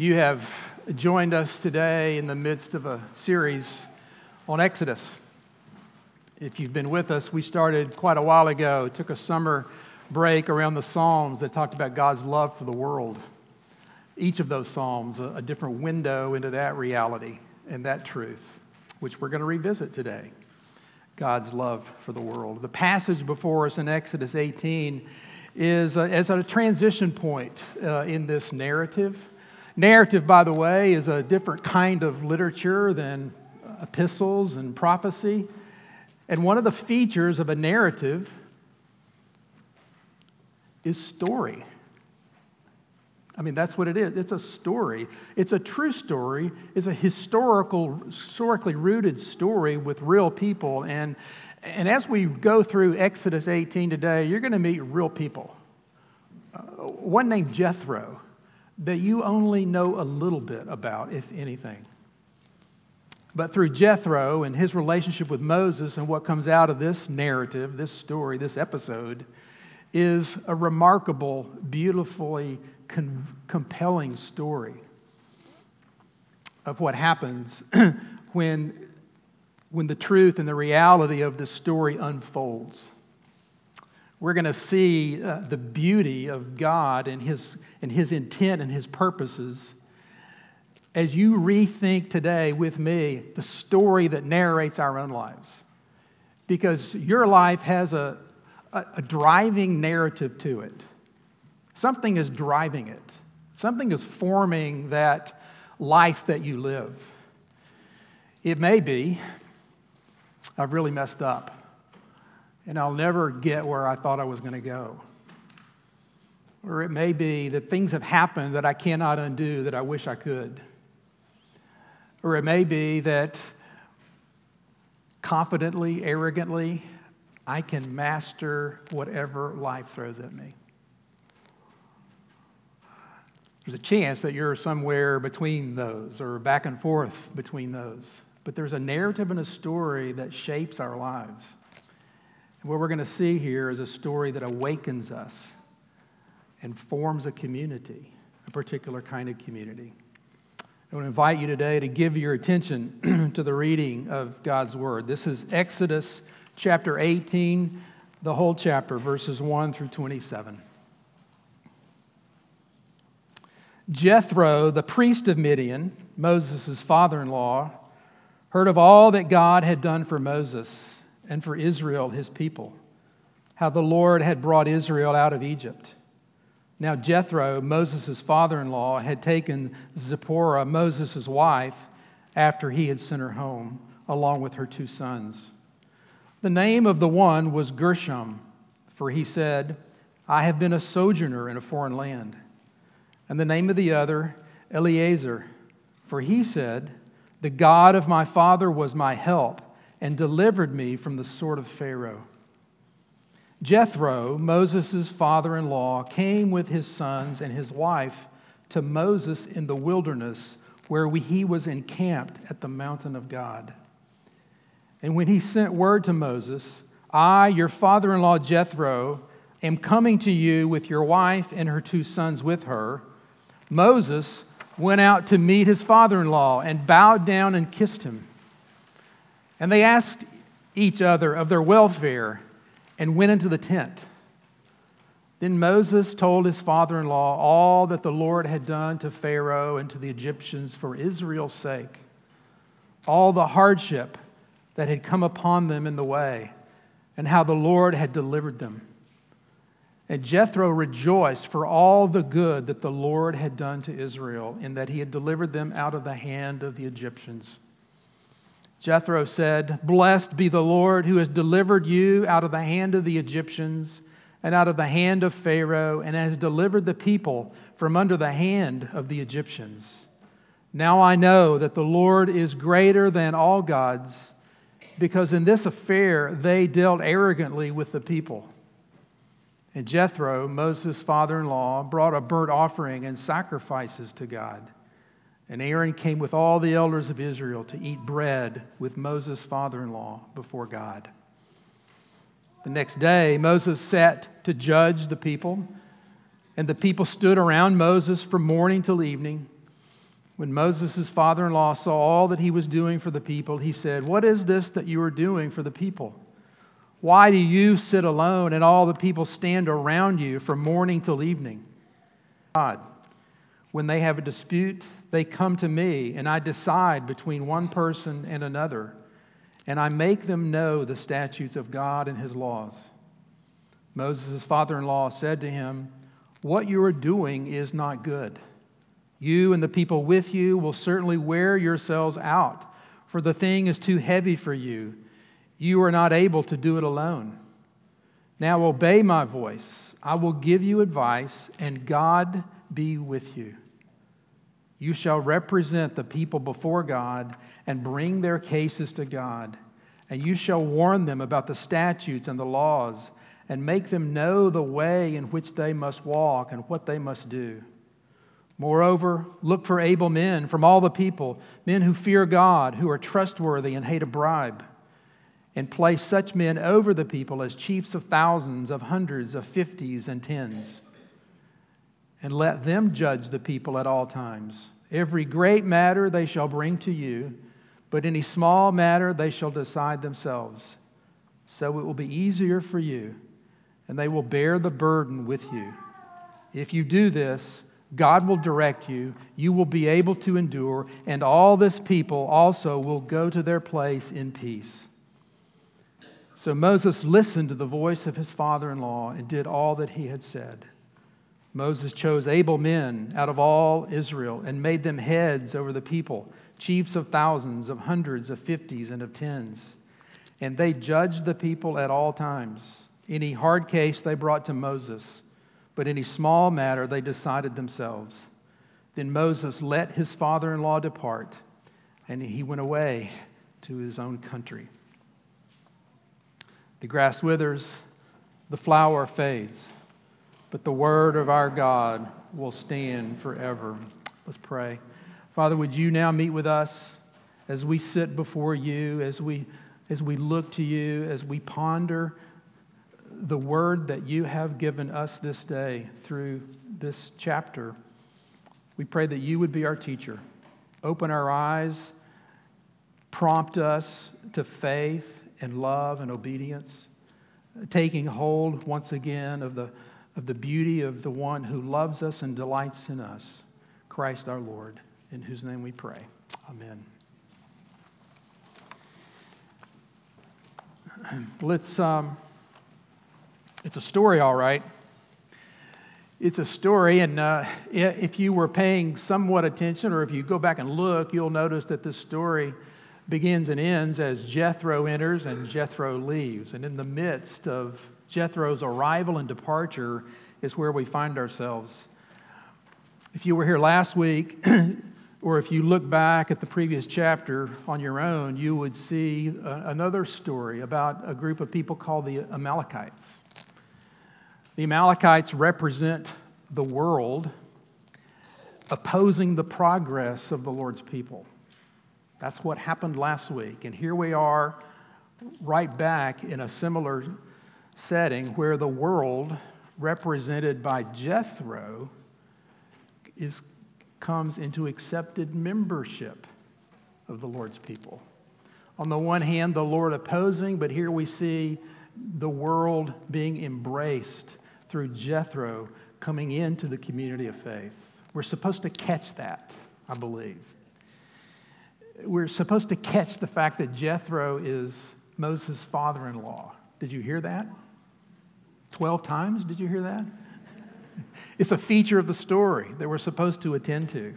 You have joined us today in the midst of a series on Exodus. If you've been with us, we started quite a while ago, took a summer break around the Psalms that talked about God's love for the world. Each of those Psalms, a, a different window into that reality and that truth, which we're going to revisit today. God's love for the world. The passage before us in Exodus 18 is a, is a transition point uh, in this narrative. Narrative, by the way, is a different kind of literature than epistles and prophecy. And one of the features of a narrative is story. I mean, that's what it is. It's a story. It's a true story. It's a historical, historically rooted story with real people. And, and as we go through Exodus 18 today, you're going to meet real people. Uh, one named Jethro that you only know a little bit about, if anything. But through Jethro and his relationship with Moses and what comes out of this narrative, this story, this episode, is a remarkable, beautifully con- compelling story of what happens when, when the truth and the reality of the story unfolds. We're going to see uh, the beauty of God and his, and his intent and his purposes as you rethink today with me the story that narrates our own lives. Because your life has a, a, a driving narrative to it. Something is driving it, something is forming that life that you live. It may be, I've really messed up, and I'll never get where I thought I was going to go. Or it may be that things have happened that I cannot undo that I wish I could. Or it may be that confidently, arrogantly, I can master whatever life throws at me. There's a chance that you're somewhere between those or back and forth between those. But there's a narrative and a story that shapes our lives. And what we're going to see here is a story that awakens us and forms a community, a particular kind of community. I want to invite you today to give your attention to the reading of God's Word. This is Exodus chapter 18, the whole chapter, verses 1 through 27. Jethro, the priest of Midian, Moses' father in law, heard of all that God had done for Moses and for Israel, his people, how the Lord had brought Israel out of Egypt. Now, Jethro, Moses' father in law, had taken Zipporah, Moses' wife, after he had sent her home, along with her two sons. The name of the one was Gershom, for he said, I have been a sojourner in a foreign land and the name of the other, Eleazar. For he said, The God of my father was my help and delivered me from the sword of Pharaoh. Jethro, Moses' father in law, came with his sons and his wife to Moses in the wilderness where he was encamped at the mountain of God. And when he sent word to Moses, I, your father in law Jethro, am coming to you with your wife and her two sons with her Moses went out to meet his father in law and bowed down and kissed him. And they asked each other of their welfare and went into the tent. Then Moses told his father in law all that the Lord had done to Pharaoh and to the Egyptians for Israel's sake, all the hardship that had come upon them in the way, and how the Lord had delivered them. And Jethro rejoiced for all the good that the Lord had done to Israel, in that he had delivered them out of the hand of the Egyptians. Jethro said, Blessed be the Lord who has delivered you out of the hand of the Egyptians and out of the hand of Pharaoh, and has delivered the people from under the hand of the Egyptians. Now I know that the Lord is greater than all gods, because in this affair they dealt arrogantly with the people. And Jethro, Moses' father in law, brought a burnt offering and sacrifices to God. And Aaron came with all the elders of Israel to eat bread with Moses' father in law before God. The next day, Moses sat to judge the people, and the people stood around Moses from morning till evening. When Moses' father in law saw all that he was doing for the people, he said, What is this that you are doing for the people? Why do you sit alone and all the people stand around you from morning till evening? God, when they have a dispute, they come to me, and I decide between one person and another, and I make them know the statutes of God and his laws. Moses' father in law said to him, What you are doing is not good. You and the people with you will certainly wear yourselves out, for the thing is too heavy for you. You are not able to do it alone. Now obey my voice. I will give you advice, and God be with you. You shall represent the people before God and bring their cases to God. And you shall warn them about the statutes and the laws and make them know the way in which they must walk and what they must do. Moreover, look for able men from all the people, men who fear God, who are trustworthy and hate a bribe, and place such men over the people as chiefs of thousands, of hundreds, of fifties, and tens. And let them judge the people at all times. Every great matter they shall bring to you, but any small matter they shall decide themselves. So it will be easier for you, and they will bear the burden with you. If you do this, God will direct you, you will be able to endure, and all this people also will go to their place in peace. So Moses listened to the voice of his father in law and did all that he had said. Moses chose able men out of all Israel and made them heads over the people, chiefs of thousands, of hundreds, of fifties, and of tens. And they judged the people at all times. Any hard case they brought to Moses but any small matter they decided themselves. Then Moses let his father in law depart, and he went away to his own country. The grass withers, the flower fades, but the word of our God will stand forever. Let's pray. Father, would you now meet with us as we sit before you, as we, as we look to you, as we ponder the word that you have given us this day through this chapter. We pray that you would be our teacher. Open our eyes, prompt us to faith and love and obedience, taking hold once again of the, of the beauty of the one who loves us and delights in us, Christ our Lord, in whose name we pray. Amen. Let's. Um, it's a story, all right. It's a story, and uh, if you were paying somewhat attention, or if you go back and look, you'll notice that this story begins and ends as Jethro enters and Jethro leaves. And in the midst of Jethro's arrival and departure is where we find ourselves. If you were here last week, or if you look back at the previous chapter on your own, you would see another story about a group of people called the Amalekites. The Amalekites represent the world opposing the progress of the Lord's people. That's what happened last week. And here we are right back in a similar setting where the world, represented by Jethro, is, comes into accepted membership of the Lord's people. On the one hand, the Lord opposing, but here we see the world being embraced through Jethro coming into the community of faith. We're supposed to catch that, I believe. We're supposed to catch the fact that Jethro is Moses' father in law. Did you hear that? 12 times? Did you hear that? It's a feature of the story that we're supposed to attend to.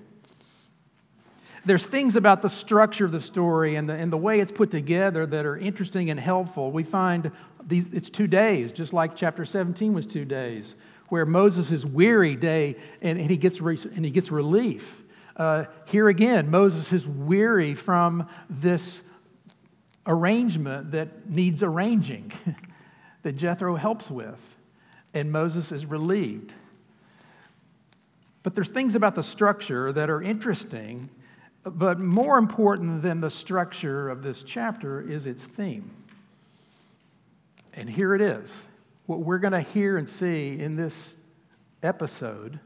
There's things about the structure of the story and the, and the way it's put together that are interesting and helpful. We find these, it's two days, just like chapter 17 was two days, where Moses is weary day and, and he, gets re, and he gets relief. Uh, here again, Moses is weary from this arrangement that needs arranging, that Jethro helps with, and Moses is relieved. But there's things about the structure that are interesting, but more important than the structure of this chapter is its theme. And here it is. What we're going to hear and see in this episode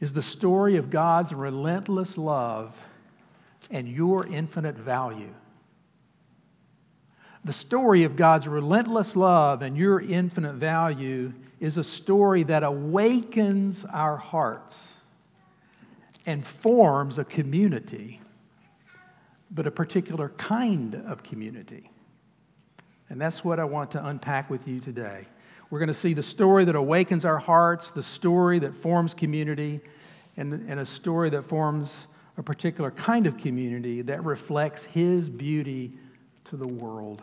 is the story of God's relentless love and your infinite value. The story of God's relentless love and your infinite value is a story that awakens our hearts and forms a community, but a particular kind of community. And that's what I want to unpack with you today. We're going to see the story that awakens our hearts, the story that forms community, and, and a story that forms a particular kind of community that reflects His beauty to the world.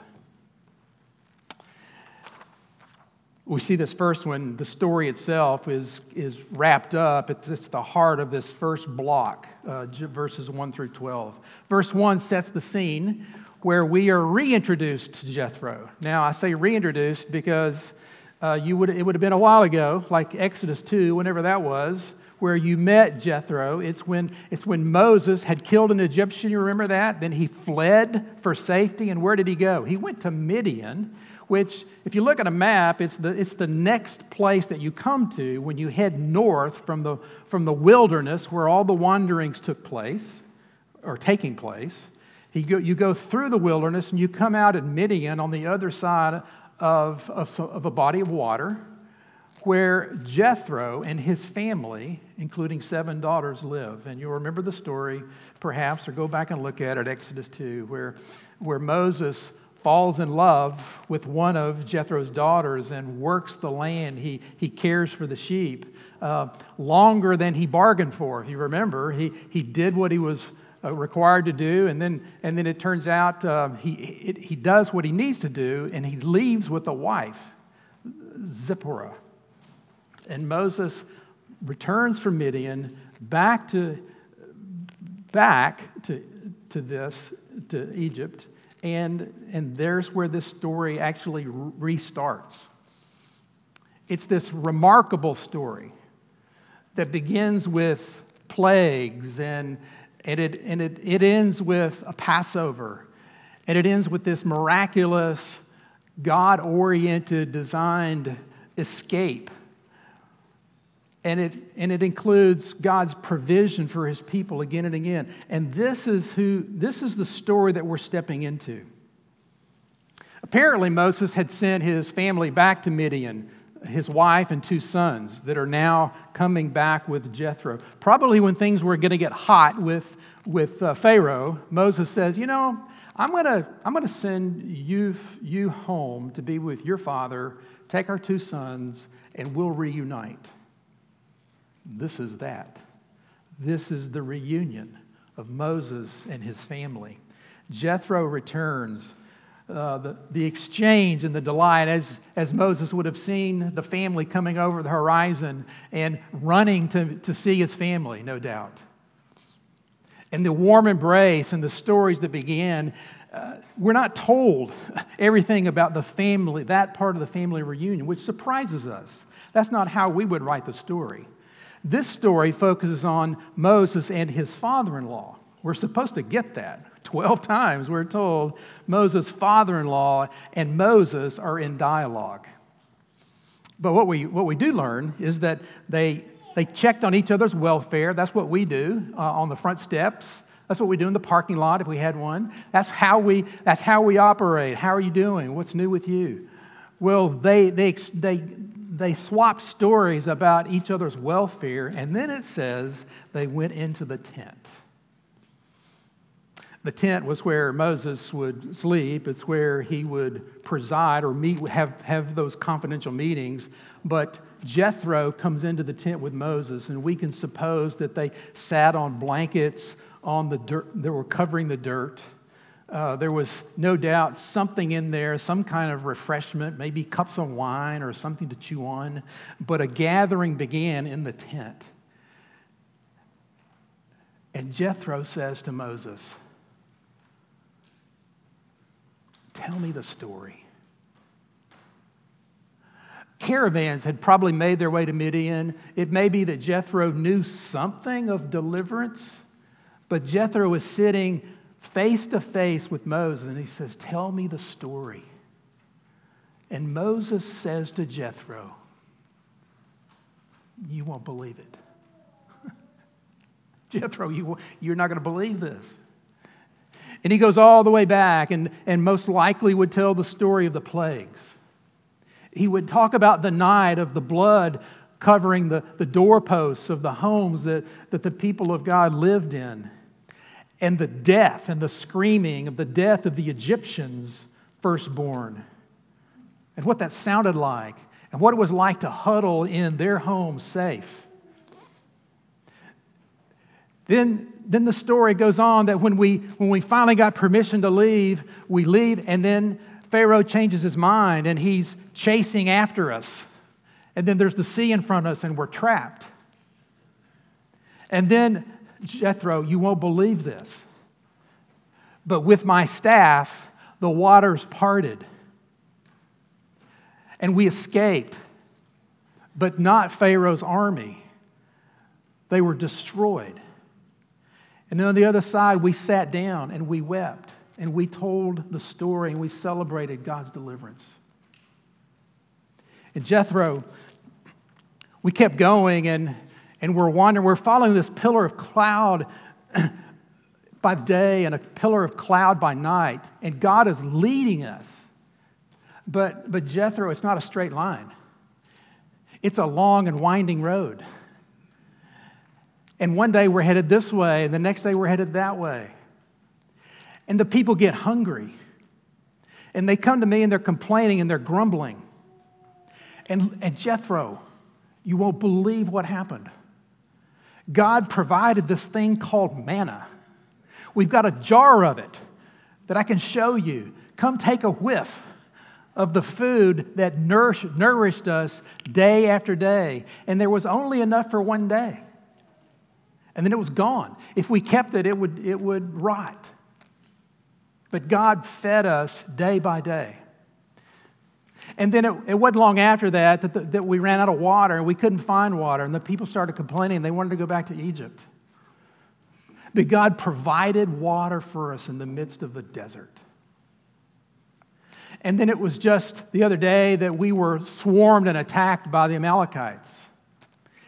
We see this first one, the story itself is, is wrapped up. It's, it's the heart of this first block, uh, verses 1 through 12. Verse 1 sets the scene where we are reintroduced to Jethro. Now, I say reintroduced because uh, you would, it would have been a while ago, like Exodus 2, whenever that was, where you met Jethro. It's when, it's when Moses had killed an Egyptian, you remember that? Then he fled for safety, and where did he go? He went to Midian, which, if you look at a map, it's the, it's the next place that you come to when you head north from the, from the wilderness where all the wanderings took place, or taking place. He go, you go through the wilderness and you come out at Midian on the other side of, of, of a body of water where Jethro and his family, including seven daughters, live. And you'll remember the story, perhaps, or go back and look at it, Exodus 2, where, where Moses falls in love with one of Jethro's daughters and works the land. He, he cares for the sheep uh, longer than he bargained for. If you remember, he, he did what he was uh, required to do, and then, and then it turns out uh, he, it, he does what he needs to do, and he leaves with a wife, Zipporah. And Moses returns from Midian back to, back to, to this, to Egypt, and, and there's where this story actually restarts. It's this remarkable story that begins with plagues and, and, it, and it, it ends with a Passover. And it ends with this miraculous, God oriented, designed escape and it, and it includes God's provision for his people again and again. And this is, who, this is the story that we're stepping into. Apparently, Moses had sent his family back to Midian, his wife and two sons that are now coming back with Jethro. Probably when things were going to get hot with, with uh, Pharaoh, Moses says, You know, I'm going to I'm to send you, you home to be with your father, take our two sons, and we'll reunite. This is that. This is the reunion of Moses and his family. Jethro returns. Uh, the, the exchange and the delight as, as Moses would have seen the family coming over the horizon and running to, to see his family, no doubt. And the warm embrace and the stories that began, uh, we're not told everything about the family, that part of the family reunion, which surprises us. That's not how we would write the story. This story focuses on Moses and his father in law. We're supposed to get that. 12 times we're told Moses' father in law and Moses are in dialogue. But what we, what we do learn is that they, they checked on each other's welfare. That's what we do uh, on the front steps. That's what we do in the parking lot if we had one. That's how we, that's how we operate. How are you doing? What's new with you? Well, they, they, they, they swapped stories about each other's welfare, and then it says they went into the tent. The tent was where Moses would sleep. It's where he would preside or meet, have, have those confidential meetings. But Jethro comes into the tent with Moses, and we can suppose that they sat on blankets on the dirt, that were covering the dirt. Uh, there was no doubt something in there, some kind of refreshment, maybe cups of wine or something to chew on. But a gathering began in the tent. And Jethro says to Moses, Tell me the story. Caravans had probably made their way to Midian. It may be that Jethro knew something of deliverance, but Jethro was sitting face to face with Moses and he says, Tell me the story. And Moses says to Jethro, You won't believe it. Jethro, you, you're not going to believe this. And he goes all the way back and, and most likely would tell the story of the plagues. He would talk about the night of the blood covering the, the doorposts of the homes that, that the people of God lived in, and the death and the screaming of the death of the Egyptians' firstborn, and what that sounded like, and what it was like to huddle in their home safe. Then, then the story goes on that when we, when we finally got permission to leave, we leave, and then Pharaoh changes his mind and he's chasing after us. And then there's the sea in front of us, and we're trapped. And then, Jethro, you won't believe this, but with my staff, the waters parted. And we escaped, but not Pharaoh's army. They were destroyed. And then on the other side, we sat down and we wept and we told the story and we celebrated God's deliverance. And Jethro we kept going and, and we're wandering. We're following this pillar of cloud by day and a pillar of cloud by night. And God is leading us. But, but Jethro, it's not a straight line, it's a long and winding road. And one day we're headed this way, and the next day we're headed that way. And the people get hungry. And they come to me and they're complaining and they're grumbling. And, and Jethro, you won't believe what happened. God provided this thing called manna. We've got a jar of it that I can show you. Come take a whiff of the food that nourished, us day after day. And there was only enough for one day. And then it was gone. If we kept it, it would, it would rot. But God fed us day by day. And then it, it wasn't long after that that, the, that we ran out of water and we couldn't find water. And the people started complaining. They wanted to go back to Egypt. But God provided water for us in the midst of the desert. And then it was just the other day that we were swarmed and attacked by the Amalekites.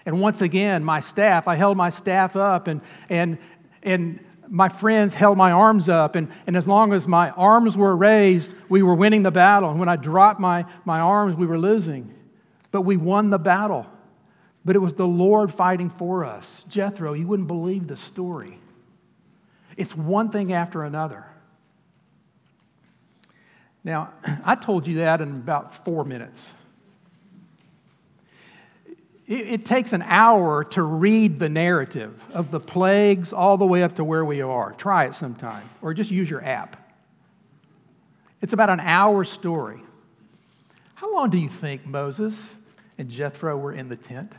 And once again, my staff, I held my staff up, and, and, and my friends held my arms up, and, and as long as my arms were raised, we were winning the battle. And when I dropped my, my arms, we were losing. But we won the battle. But it was the Lord fighting for us. Jethro, you wouldn't believe the story. It's one thing after another. Now, I told you that in about four minutes. It, takes an hour to read the narrative of the plagues all the way up to where we are. Try it sometime, or just use your app. It's about an hour story. How long do you think Moses and Jethro were in the tent?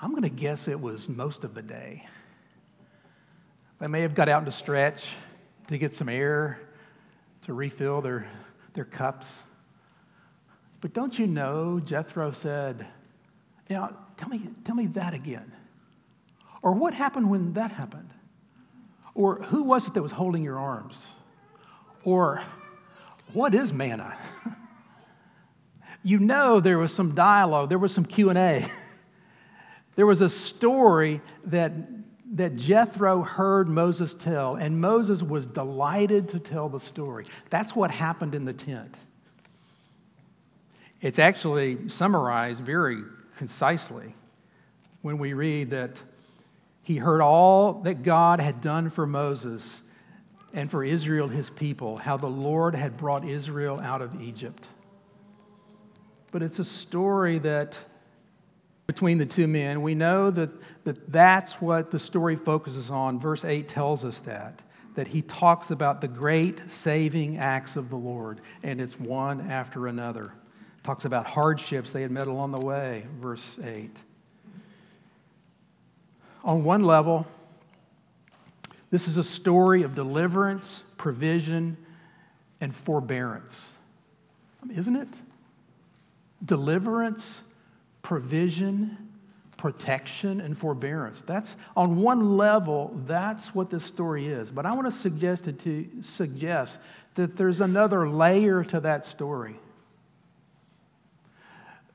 I'm going to guess it was most of the day. They may have got out to stretch to get some air, to refill their, their cups. But don't you know, Jethro said, you know, tell me, tell me that again. Or what happened when that happened? Or who was it that was holding your arms? Or what is manna? you know there was some dialogue, there was some Q&A. there was a story that that Jethro heard Moses tell, and Moses was delighted to tell the story. That's what happened in the tent. It's actually summarized very concisely when we read that he heard all that God had done for Moses and for Israel, his people, how the Lord had brought Israel out of Egypt. But it's a story that between the two men, we know that, that that's what the story focuses on. Verse 8 tells us that, that he talks about the great saving acts of the Lord, and it's one after another. Talks about hardships they had met along the way, verse 8. On one level, this is a story of deliverance, provision, and forbearance. Isn't it? Deliverance, provision, protection, and forbearance. That's on one level, that's what this story is. But I want to suggest to suggest that there's another layer to that story.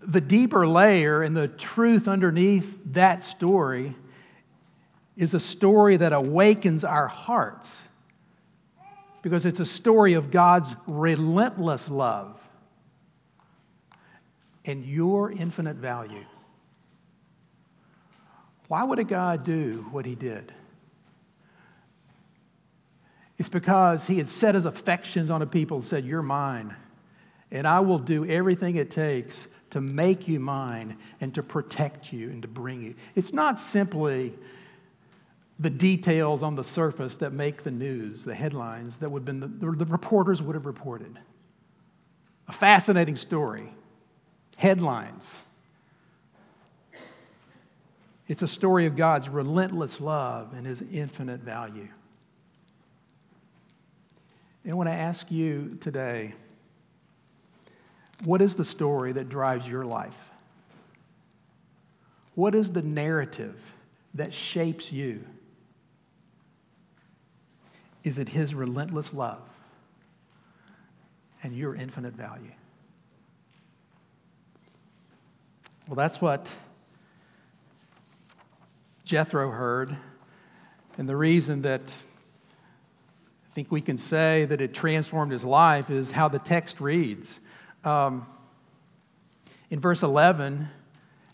The deeper layer and the truth underneath that story is a story that awakens our hearts because it's a story of God's relentless love and your infinite value. Why would a God do what he did? It's because he had set his affections on a people and said, You're mine, and I will do everything it takes to make you mine and to protect you and to bring you. It's not simply the details on the surface that make the news, the headlines that would have been the, the reporters would have reported. A fascinating story, headlines. It's a story of God's relentless love and his infinite value. And I ask you today, what is the story that drives your life? What is the narrative that shapes you? Is it His relentless love and your infinite value? Well, that's what Jethro heard. And the reason that I think we can say that it transformed his life is how the text reads. Um, in verse 11,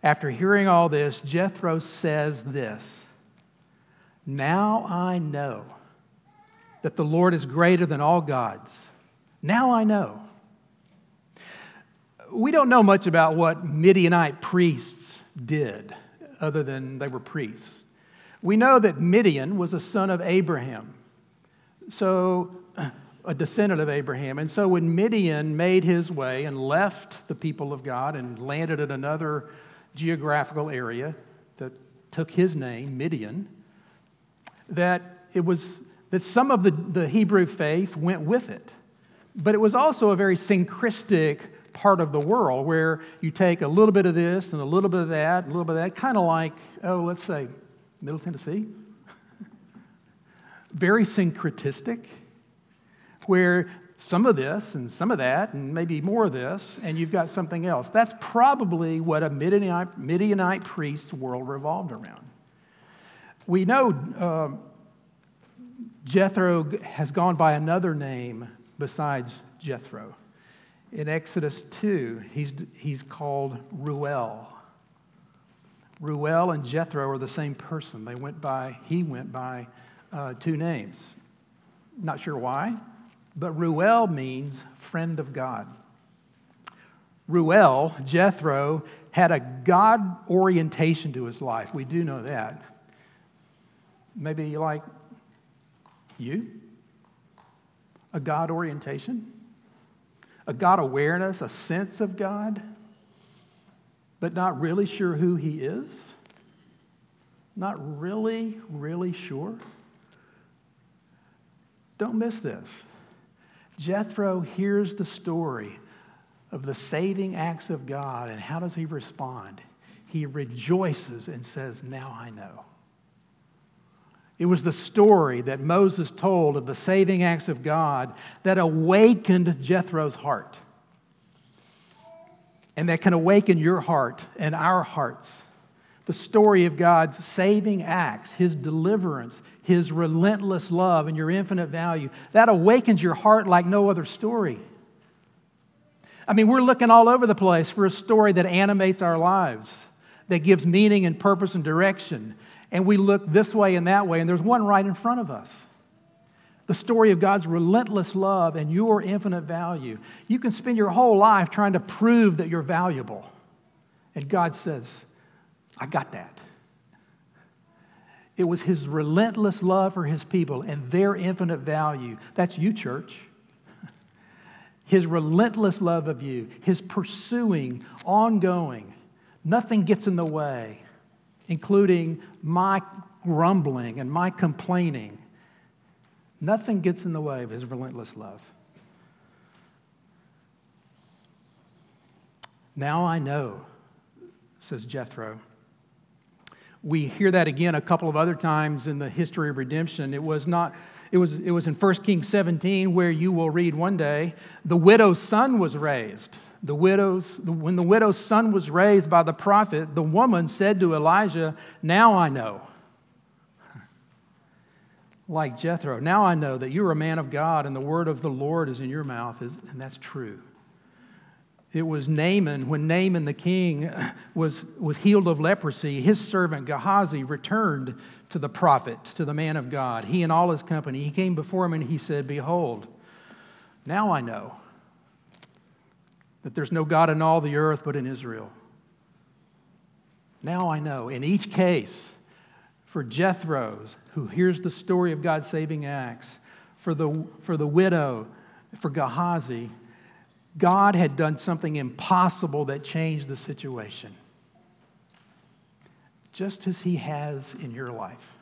after hearing all this, Jethro says this Now I know that the Lord is greater than all gods. Now I know. We don't know much about what Midianite priests did, other than they were priests. We know that Midian was a son of Abraham. So a descendant of Abraham. And so when Midian made his way and left the people of God and landed at another geographical area that took his name, Midian, that it was that some of the, the Hebrew faith went with it. But it was also a very syncretic part of the world where you take a little bit of this and a little bit of that, a little bit of that, kind of like, oh, let's say Middle Tennessee. very syncretistic where some of this and some of that and maybe more of this, and you've got something else. That's probably what a Midianite, Midianite priest world revolved around. We know uh, Jethro has gone by another name besides Jethro. In Exodus 2, he's, he's called Reuel. Reuel and Jethro are the same person. They went by, he went by uh, two names. Not sure why. But Reuel means friend of God. Reuel, Jethro, had a God orientation to his life. We do know that. Maybe like you? A God orientation? A God awareness, a sense of God, but not really sure who he is? Not really, really sure? Don't miss this. Jethro hears the story of the saving acts of God, and how does he respond? He rejoices and says, Now I know. It was the story that Moses told of the saving acts of God that awakened Jethro's heart. And that can awaken your heart and our hearts the story of God's saving acts, His deliverance, His relentless love, and your infinite value. That awakens your heart like no other story. I mean, we're looking all over the place for a story that animates our lives, that gives meaning and purpose and direction. And we look this way and that way, and there's one right in front of us the story of God's relentless love and your infinite value. You can spend your whole life trying to prove that you're valuable. And God says, I got that. It was his relentless love for his people and their infinite value. That's you, church. His relentless love of you, his pursuing, ongoing. Nothing gets in the way, including my grumbling and my complaining. Nothing gets in the way of his relentless love. Now I know, says Jethro we hear that again a couple of other times in the history of redemption. It was not it was, it was in 1 Kings 17 where you will read one day, the widow's son was raised The widow's, when the widow's son was raised by the prophet, the woman said to Elijah, Now I know. Like Jethro, now I know that you're a man of God and the word of the Lord is in your mouth, and that's true. It was Naaman, when Naaman the king was, was healed of leprosy, his servant Gehazi returned to the prophet, to the man of God, he and all his company. He came before him and he said, Behold, now I know that there's no God in all the earth but in Israel. Now I know. In each case, for Jethro's, who hears the story of God's saving acts, for the, for the widow, for Gehazi, God had done something impossible that changed the situation. Just as He has in your life.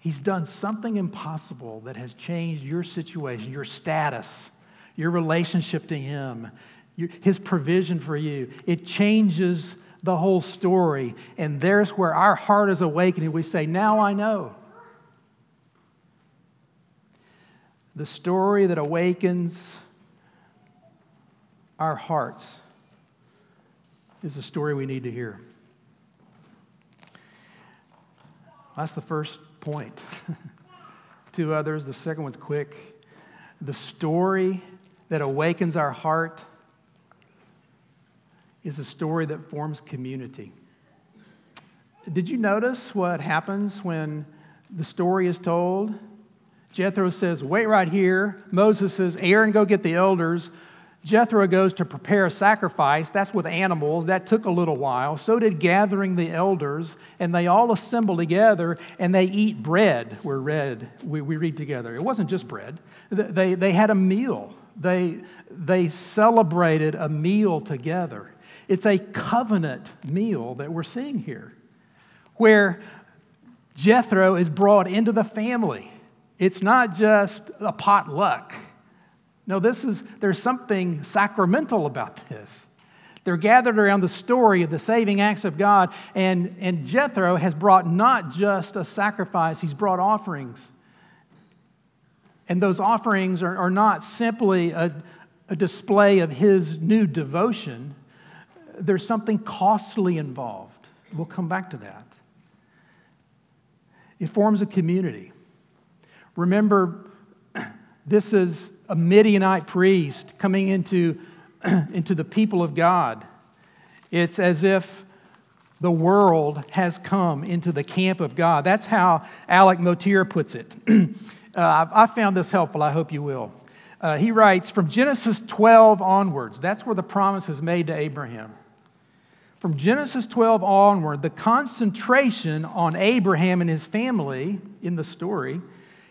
He's done something impossible that has changed your situation, your status, your relationship to Him, His provision for you. It changes the whole story. And there's where our heart is awakening. We say, Now I know. The story that awakens our hearts is a story we need to hear. That's the first point. Two others. The second one's quick. The story that awakens our heart is a story that forms community. Did you notice what happens when the story is told? Jethro says, Wait right here. Moses says, Aaron, go get the elders. Jethro goes to prepare a sacrifice. That's with animals. That took a little while. So did gathering the elders. And they all assemble together and they eat bread. We're read, we, we read together. It wasn't just bread, they, they had a meal. They, they celebrated a meal together. It's a covenant meal that we're seeing here, where Jethro is brought into the family. It's not just a potluck. No, this is, there's something sacramental about this. They're gathered around the story of the saving acts of God, and, and Jethro has brought not just a sacrifice, he's brought offerings. And those offerings are, are not simply a, a display of his new devotion, there's something costly involved. We'll come back to that. It forms a community. Remember, this is a Midianite priest coming into, into the people of God. It's as if the world has come into the camp of God. That's how Alec Motyer puts it. uh, I found this helpful. I hope you will. Uh, he writes From Genesis 12 onwards, that's where the promise is made to Abraham. From Genesis 12 onward, the concentration on Abraham and his family in the story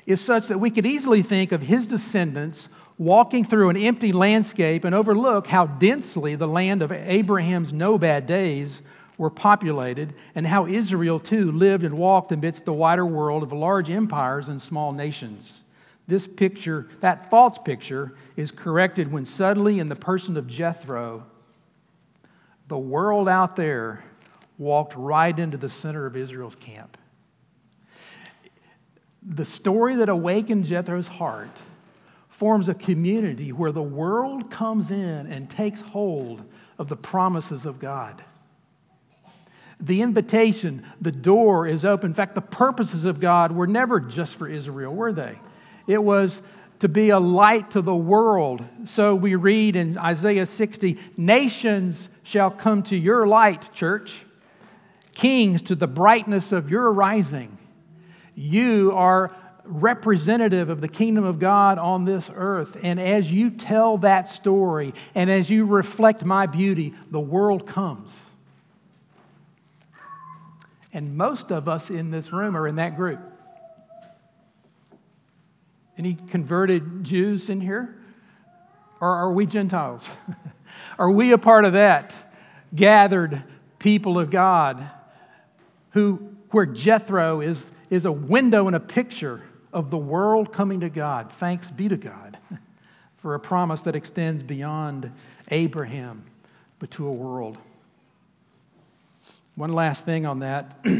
is such that we could easily think of his descendants walking through an empty landscape and overlook how densely the land of Abraham's no bad days were populated and how Israel too lived and walked amidst the wider world of large empires and small nations. This picture, that false picture, is corrected when suddenly, in the person of Jethro, the world out there walked right into the center of Israel's camp. The story that awakened Jethro's heart forms a community where the world comes in and takes hold of the promises of God. The invitation, the door is open. In fact, the purposes of God were never just for Israel, were they? It was to be a light to the world. So we read in Isaiah 60 Nations shall come to your light, church, kings to the brightness of your rising. You are representative of the kingdom of God on this earth. And as you tell that story and as you reflect my beauty, the world comes. And most of us in this room are in that group. Any converted Jews in here? Or are we Gentiles? are we a part of that gathered people of God who where Jethro is, is a window and a picture of the world coming to God. Thanks be to God for a promise that extends beyond Abraham, but to a world. One last thing on that.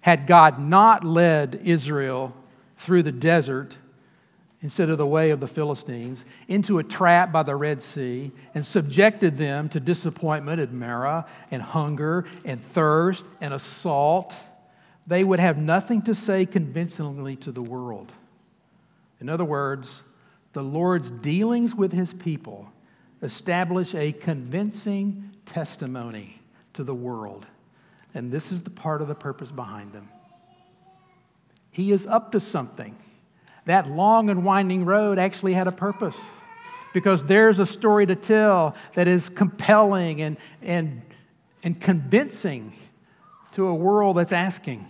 Had God not led Israel through the desert, instead of the way of the Philistines, into a trap by the Red Sea, and subjected them to disappointment at Marah, and hunger, and thirst, and assault, they would have nothing to say convincingly to the world. In other words, the Lord's dealings with his people establish a convincing testimony to the world. And this is the part of the purpose behind them. He is up to something. That long and winding road actually had a purpose because there's a story to tell that is compelling and, and, and convincing to a world that's asking.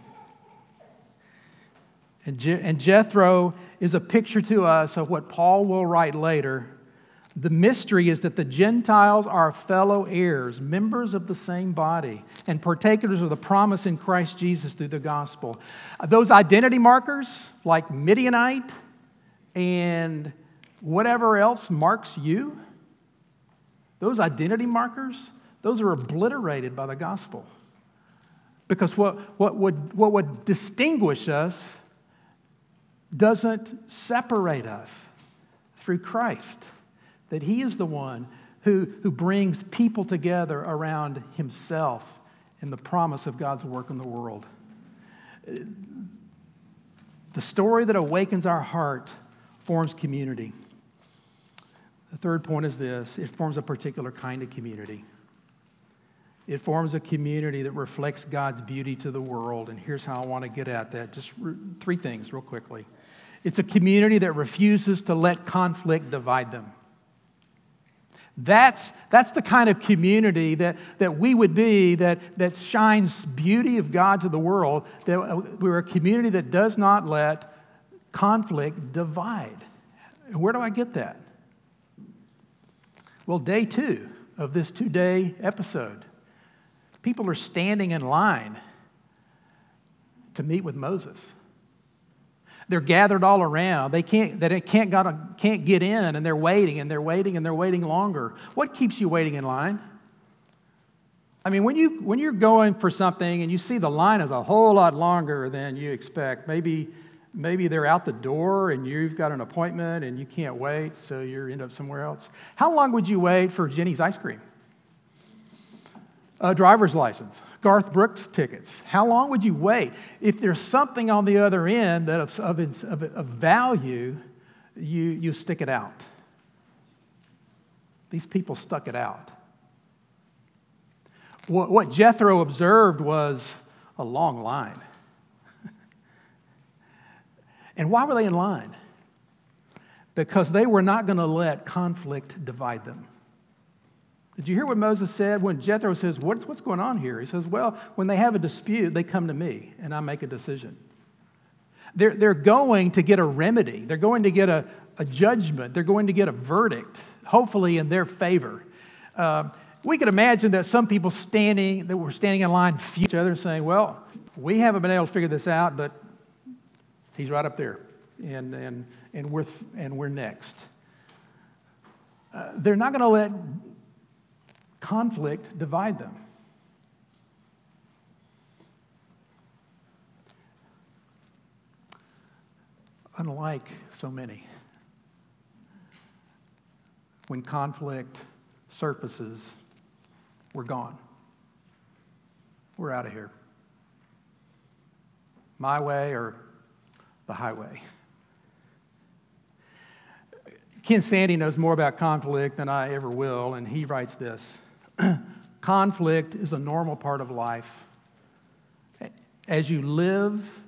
And, Je- and Jethro is a picture to us of what Paul will write later. The mystery is that the Gentiles are fellow heirs, members of the same body, and partakers of the promise in Christ Jesus through the gospel. Those identity markers, like Midianite and whatever else marks you, those identity markers, those are obliterated by the gospel. Because what, what, would, what would distinguish us doesn't separate us through Christ. That He is the one who, who brings people together around Himself and the promise of God's work in the world. The story that awakens our heart forms community. The third point is this it forms a particular kind of community. It forms a community that reflects God's beauty to the world. And here's how I want to get at that. Just re- three things, real quickly. It's a community that refuses to let conflict divide them. That's, that's the kind of community that, that we would be that, that shines beauty of God to the world. That uh, we're a community that does not let conflict divide. Where do I get that? Well, day two of this two day episode, people are standing in line to meet with Moses. They're gathered all around. They can't, they can't, got can't get in, and they're waiting, and they're waiting, and they're waiting longer. What keeps you waiting in line? I mean, when, you, when you're going for something and you see the line is a whole lot longer than you expect, maybe, maybe they're out the door and you've got an appointment and you can't wait, so you end up somewhere else. How long would you wait for Jeni's ice cream? A driver's license, Garth Brooks tickets. How long would you wait? If there's something on the other end that of, of, of, of value, you, you stick it out. These people stuck it out. What, what Jethro observed was a long line. and why were they in line? Because they were not going to let conflict divide them. Did you hear what Moses said when Jethro says, what's, what's going on here? He says, Well, when they have a dispute, they come to me and I make a decision. They're, they're going to get a remedy, they're going to get a, a judgment, they're going to get a verdict, hopefully in their favor. Uh, we could imagine that some people standing, that were standing in line, each other and saying, Well, we haven't been able to figure this out, but he's right up there, and, and, and, we're, and we're next. Uh, they're not going to let conflict divide them. Unlike so many, when conflict surfaces, we're gone. We're out of here. My way or the highway. Ken Sande knows more about conflict than I ever will, and he writes this conflict is a normal part of life. As you live,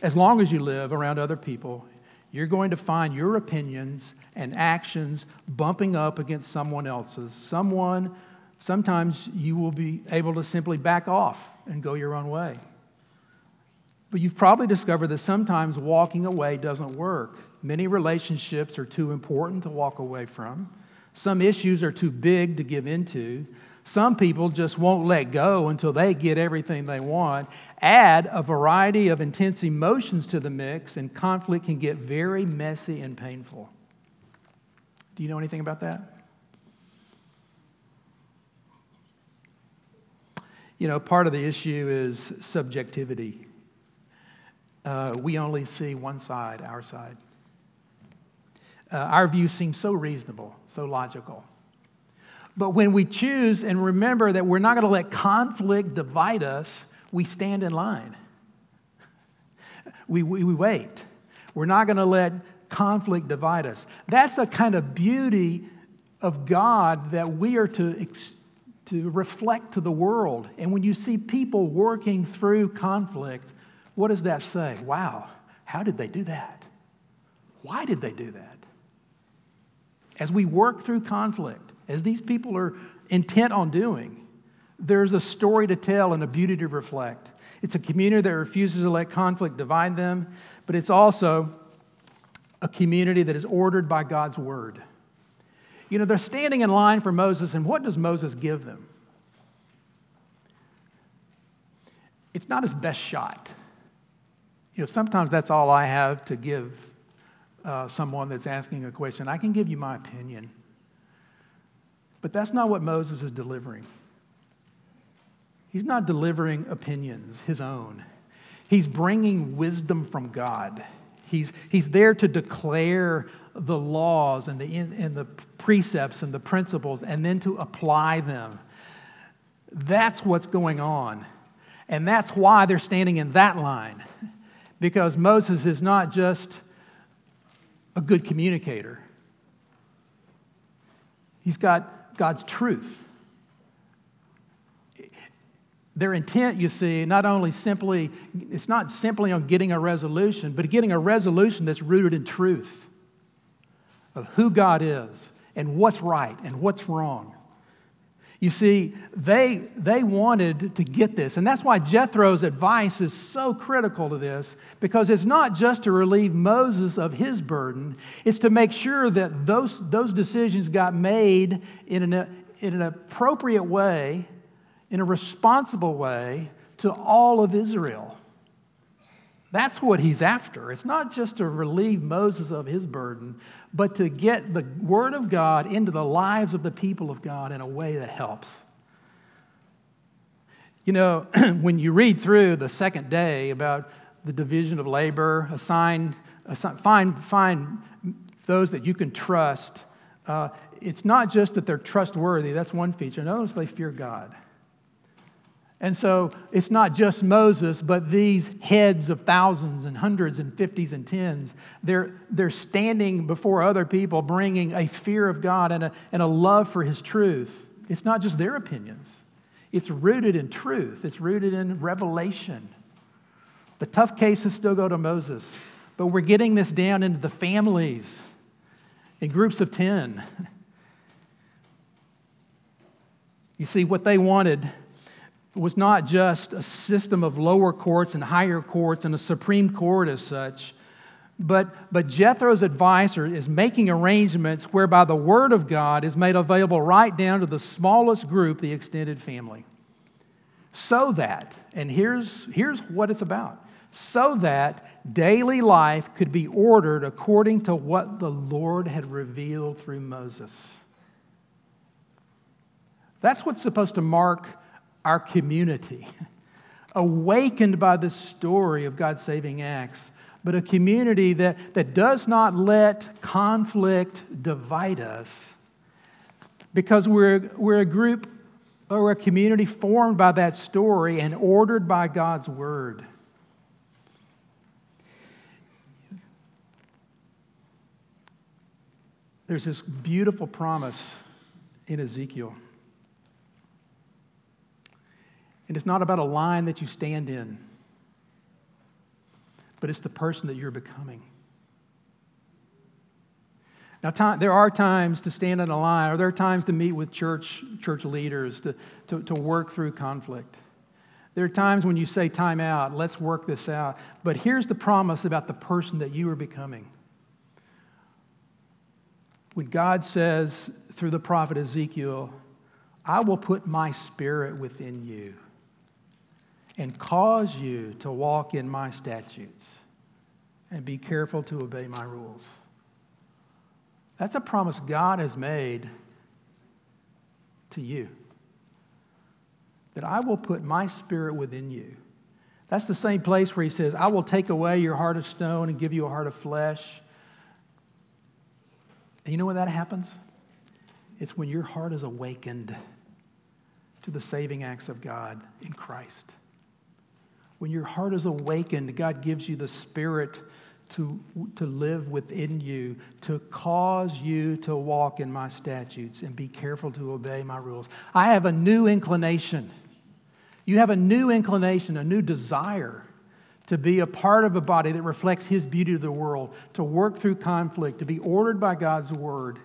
as long as you live around other people, you're going to find your opinions and actions bumping up against someone else's. Someone, sometimes you will be able to simply back off and go your own way. But you've probably discovered that sometimes walking away doesn't work. Many relationships are too important to walk away from. Some issues are too big to give into. Some people just won't let go until they get everything they want. Add a variety of intense emotions to the mix, and conflict can get very messy and painful. Do you know anything about that? You know, part of the issue is subjectivity. Uh, we only see one side, our side. uh, our view seems so reasonable, so logical. But when we choose and remember that we're not going to let conflict divide us, we stand in line. We, we, we wait. We're not going to let conflict divide us. That's a kind of beauty of God that we are to, to reflect to the world. And when you see people working through conflict, what does that say? Wow, how did they do that? Why did they do that? As we work through conflict, as these people are intent on doing, there's a story to tell and a beauty to reflect. It's a community that refuses to let conflict divide them, but it's also a community that is ordered by God's word. You know, they're standing in line for Moses, and what does Moses give them? It's not his best shot. You know, sometimes that's all I have to give uh, someone that's asking a question. I can give you my opinion. But that's not what Moses is delivering. He's not delivering opinions, his own. He's bringing wisdom from God. He's, he's there to declare the laws and the, and the precepts and the principles and then to apply them. That's what's going on. And that's why they're standing in that line. Because Moses is not just a good communicator, he's got God's truth. Their intent, you see, not only simply, it's not simply on getting a resolution, but getting a resolution that's rooted in truth of who God is and what's right and what's wrong. You see, they, they wanted to get this. And that's why Jethro's advice is so critical to this, because it's not just to relieve Moses of his burden, it's to make sure that those, those decisions got made in an, in an appropriate way in a responsible way to all of Israel. That's what he's after. It's not just to relieve Moses of his burden, but to get the Word of God into the lives of the people of God in a way that helps. You know, when you read through the second day about the division of labor, assign, assign find, find those that you can trust, uh, it's not just that they're trustworthy, that's one feature. Notice they fear God. And so it's not just Moses, but these heads of thousands and hundreds and fifties and tens. They're, they're standing before other people, bringing a fear of God and a, and a love for His truth. It's not just their opinions, it's rooted in truth, it's rooted in revelation. The tough cases still go to Moses, but we're getting this down into the families in groups of 10. You see, what they wanted was not just a system of lower courts and higher courts and a Supreme Court as such, but, but Jethro's advisor is making arrangements whereby the Word of God is made available right down to the smallest group, the extended family. So that, and here's, here's what it's about so that daily life could be ordered according to what the Lord had revealed through Moses. That's what's supposed to mark our community, awakened by the story of God's saving acts, but a community that, that does not let conflict divide us because we're, we're a group or a community formed by that story and ordered by God's word. There's this beautiful promise in Ezekiel. And it's not about a line that you stand in, but it's the person that you're becoming. Now, time, there are times to stand in a line, or there are times to meet with church, church leaders to, to, to work through conflict. There are times when you say, time out, let's work this out. But here's the promise about the person that you are becoming. When God says through the prophet Ezekiel, I will put my spirit within you and cause you to walk in my statutes and be careful to obey my rules. That's a promise God has made to you that I will put my spirit within you. That's the same place where he says, I will take away your heart of stone and give you a heart of flesh. And you know when that happens? It's when your heart is awakened to the saving acts of God in Christ. When your heart is awakened, God gives you the Spirit to, to live within you, to cause you to walk in my statutes and be careful to obey my rules. I have a new inclination. You have a new inclination, a new desire to be a part of a body that reflects His beauty to the world, to work through conflict, to be ordered by God's word.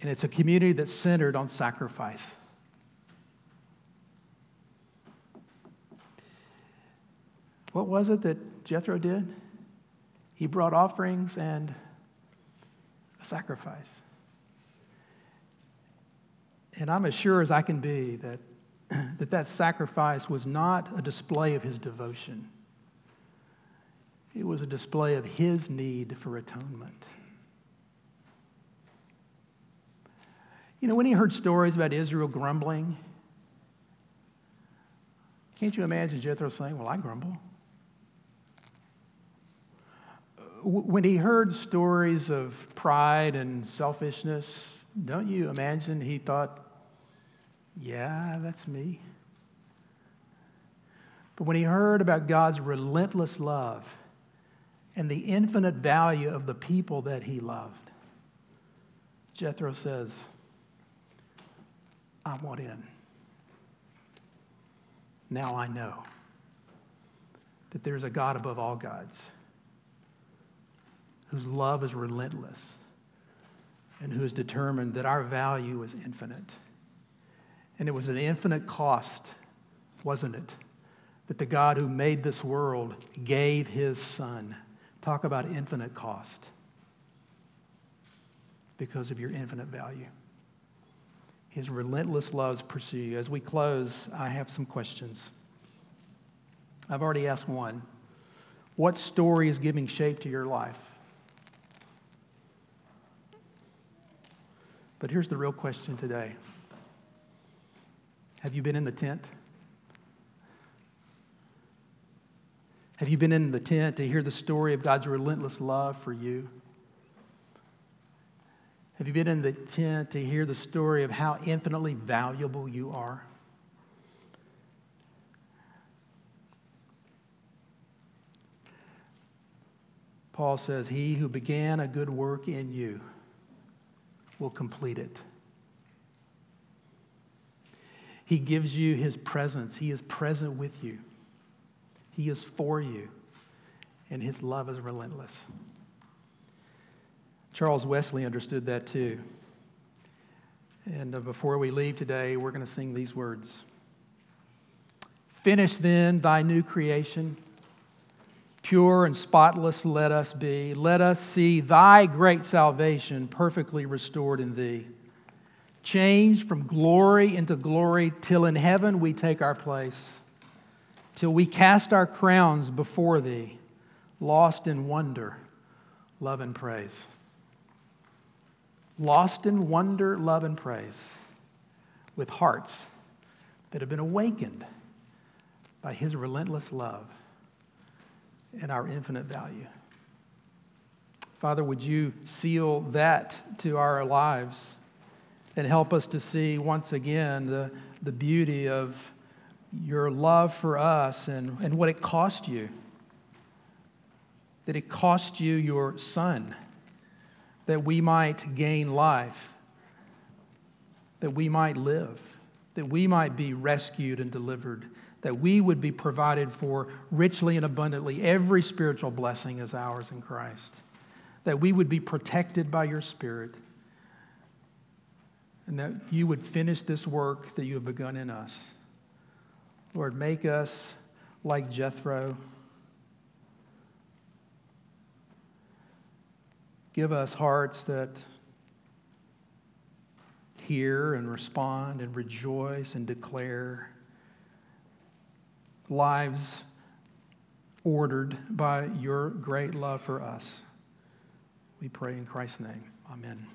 And it's a community that's centered on sacrifice. What was it that Jethro did? He brought offerings and a sacrifice. And I'm as sure as I can be that that, that sacrifice was not a display of his devotion. It was a display of his need for atonement. You know, when he heard stories about Israel grumbling, can't you imagine Jethro saying, Well, I grumble? When he heard stories of pride and selfishness, don't you imagine he thought, Yeah, that's me. But when he heard about God's relentless love and the infinite value of the people that he loved, Jethro says, I want in. Now I know that there's a God above all gods whose love is relentless and who is determined that our value is infinite. And it was an infinite cost, wasn't it? That the God who made this world gave his son. Talk about infinite cost because of your infinite value. His relentless loves pursue you. As we close, I have some questions. I've already asked one. What story is giving shape to your life? But here's the real question today Have you been in the tent? Have you been in the tent to hear the story of God's relentless love for you? Have you been in the tent to hear the story of how infinitely valuable you are? Paul says, He who began a good work in you will complete it. He gives you His presence, He is present with you, He is for you, and His love is relentless. Charles Wesley understood that too. And uh, before we leave today, we're going to sing these words Finish then thy new creation. Pure and spotless let us be. Let us see thy great salvation perfectly restored in thee. Changed from glory into glory, till in heaven we take our place, till we cast our crowns before thee, lost in wonder, love, and praise lost in wonder, love, and praise, with hearts that have been awakened by His relentless love and our infinite value. Father, would you seal that to our lives and help us to see once again the, the beauty of your love for us and, and what it cost you? That it cost you your son that we might gain life, that we might live, that we might be rescued and delivered, that we would be provided for richly and abundantly. Every spiritual blessing is ours in Christ, that we would be protected by your Spirit, and that you would finish this work that you have begun in us. Lord, make us like Jethro. Give us hearts that hear and respond and rejoice and declare lives ordered by your great love for us. We pray in Christ's name. Amen.